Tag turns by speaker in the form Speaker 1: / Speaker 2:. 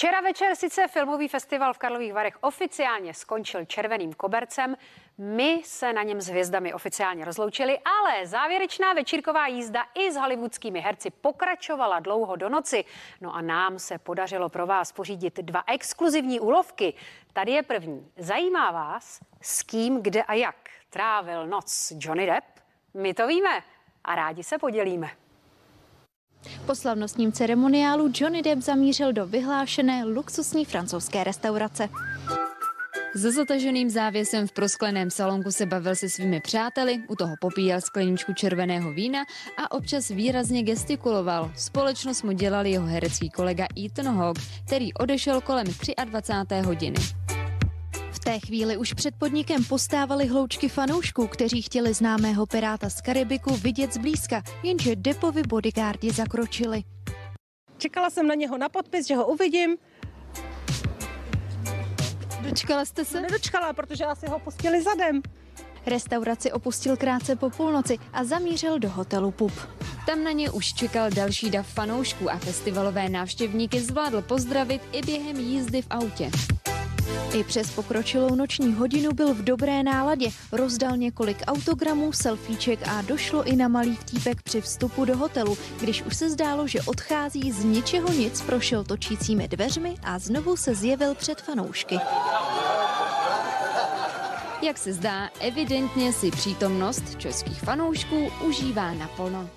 Speaker 1: Včera večer sice filmový festival v Karlových Varech oficiálně skončil červeným kobercem, my se na něm s hvězdami oficiálně rozloučili, ale závěrečná večírková jízda i s hollywoodskými herci pokračovala dlouho do noci. No a nám se podařilo pro vás pořídit dva exkluzivní úlovky. Tady je první. Zajímá vás, s kým, kde a jak trávil noc Johnny Depp? My to víme a rádi se podělíme.
Speaker 2: Po slavnostním ceremoniálu Johnny Depp zamířil do vyhlášené luxusní francouzské restaurace.
Speaker 3: Za zataženým závěsem v proskleném salonku se bavil se svými přáteli, u toho popíjel skleničku červeného vína a občas výrazně gestikuloval. Společnost mu dělal jeho herecký kolega Ethan Hawke, který odešel kolem 23. hodiny
Speaker 2: té chvíli už před podnikem postávali hloučky fanoušků, kteří chtěli známého piráta z Karibiku vidět zblízka, jenže Depovi bodyguardi zakročili.
Speaker 4: Čekala jsem na něho na podpis, že ho uvidím.
Speaker 2: Dočkala jste se?
Speaker 4: Nedočkala, protože asi ho pustili zadem.
Speaker 2: Restauraci opustil krátce po půlnoci a zamířil do hotelu Pup.
Speaker 3: Tam na ně už čekal další dav fanoušků a festivalové návštěvníky zvládl pozdravit i během jízdy v autě.
Speaker 2: I přes pokročilou noční hodinu byl v dobré náladě, rozdal několik autogramů, selfieček a došlo i na malý vtípek při vstupu do hotelu, když už se zdálo, že odchází z ničeho nic, prošel točícími dveřmi a znovu se zjevil před fanoušky.
Speaker 3: Jak se zdá, evidentně si přítomnost českých fanoušků užívá naplno.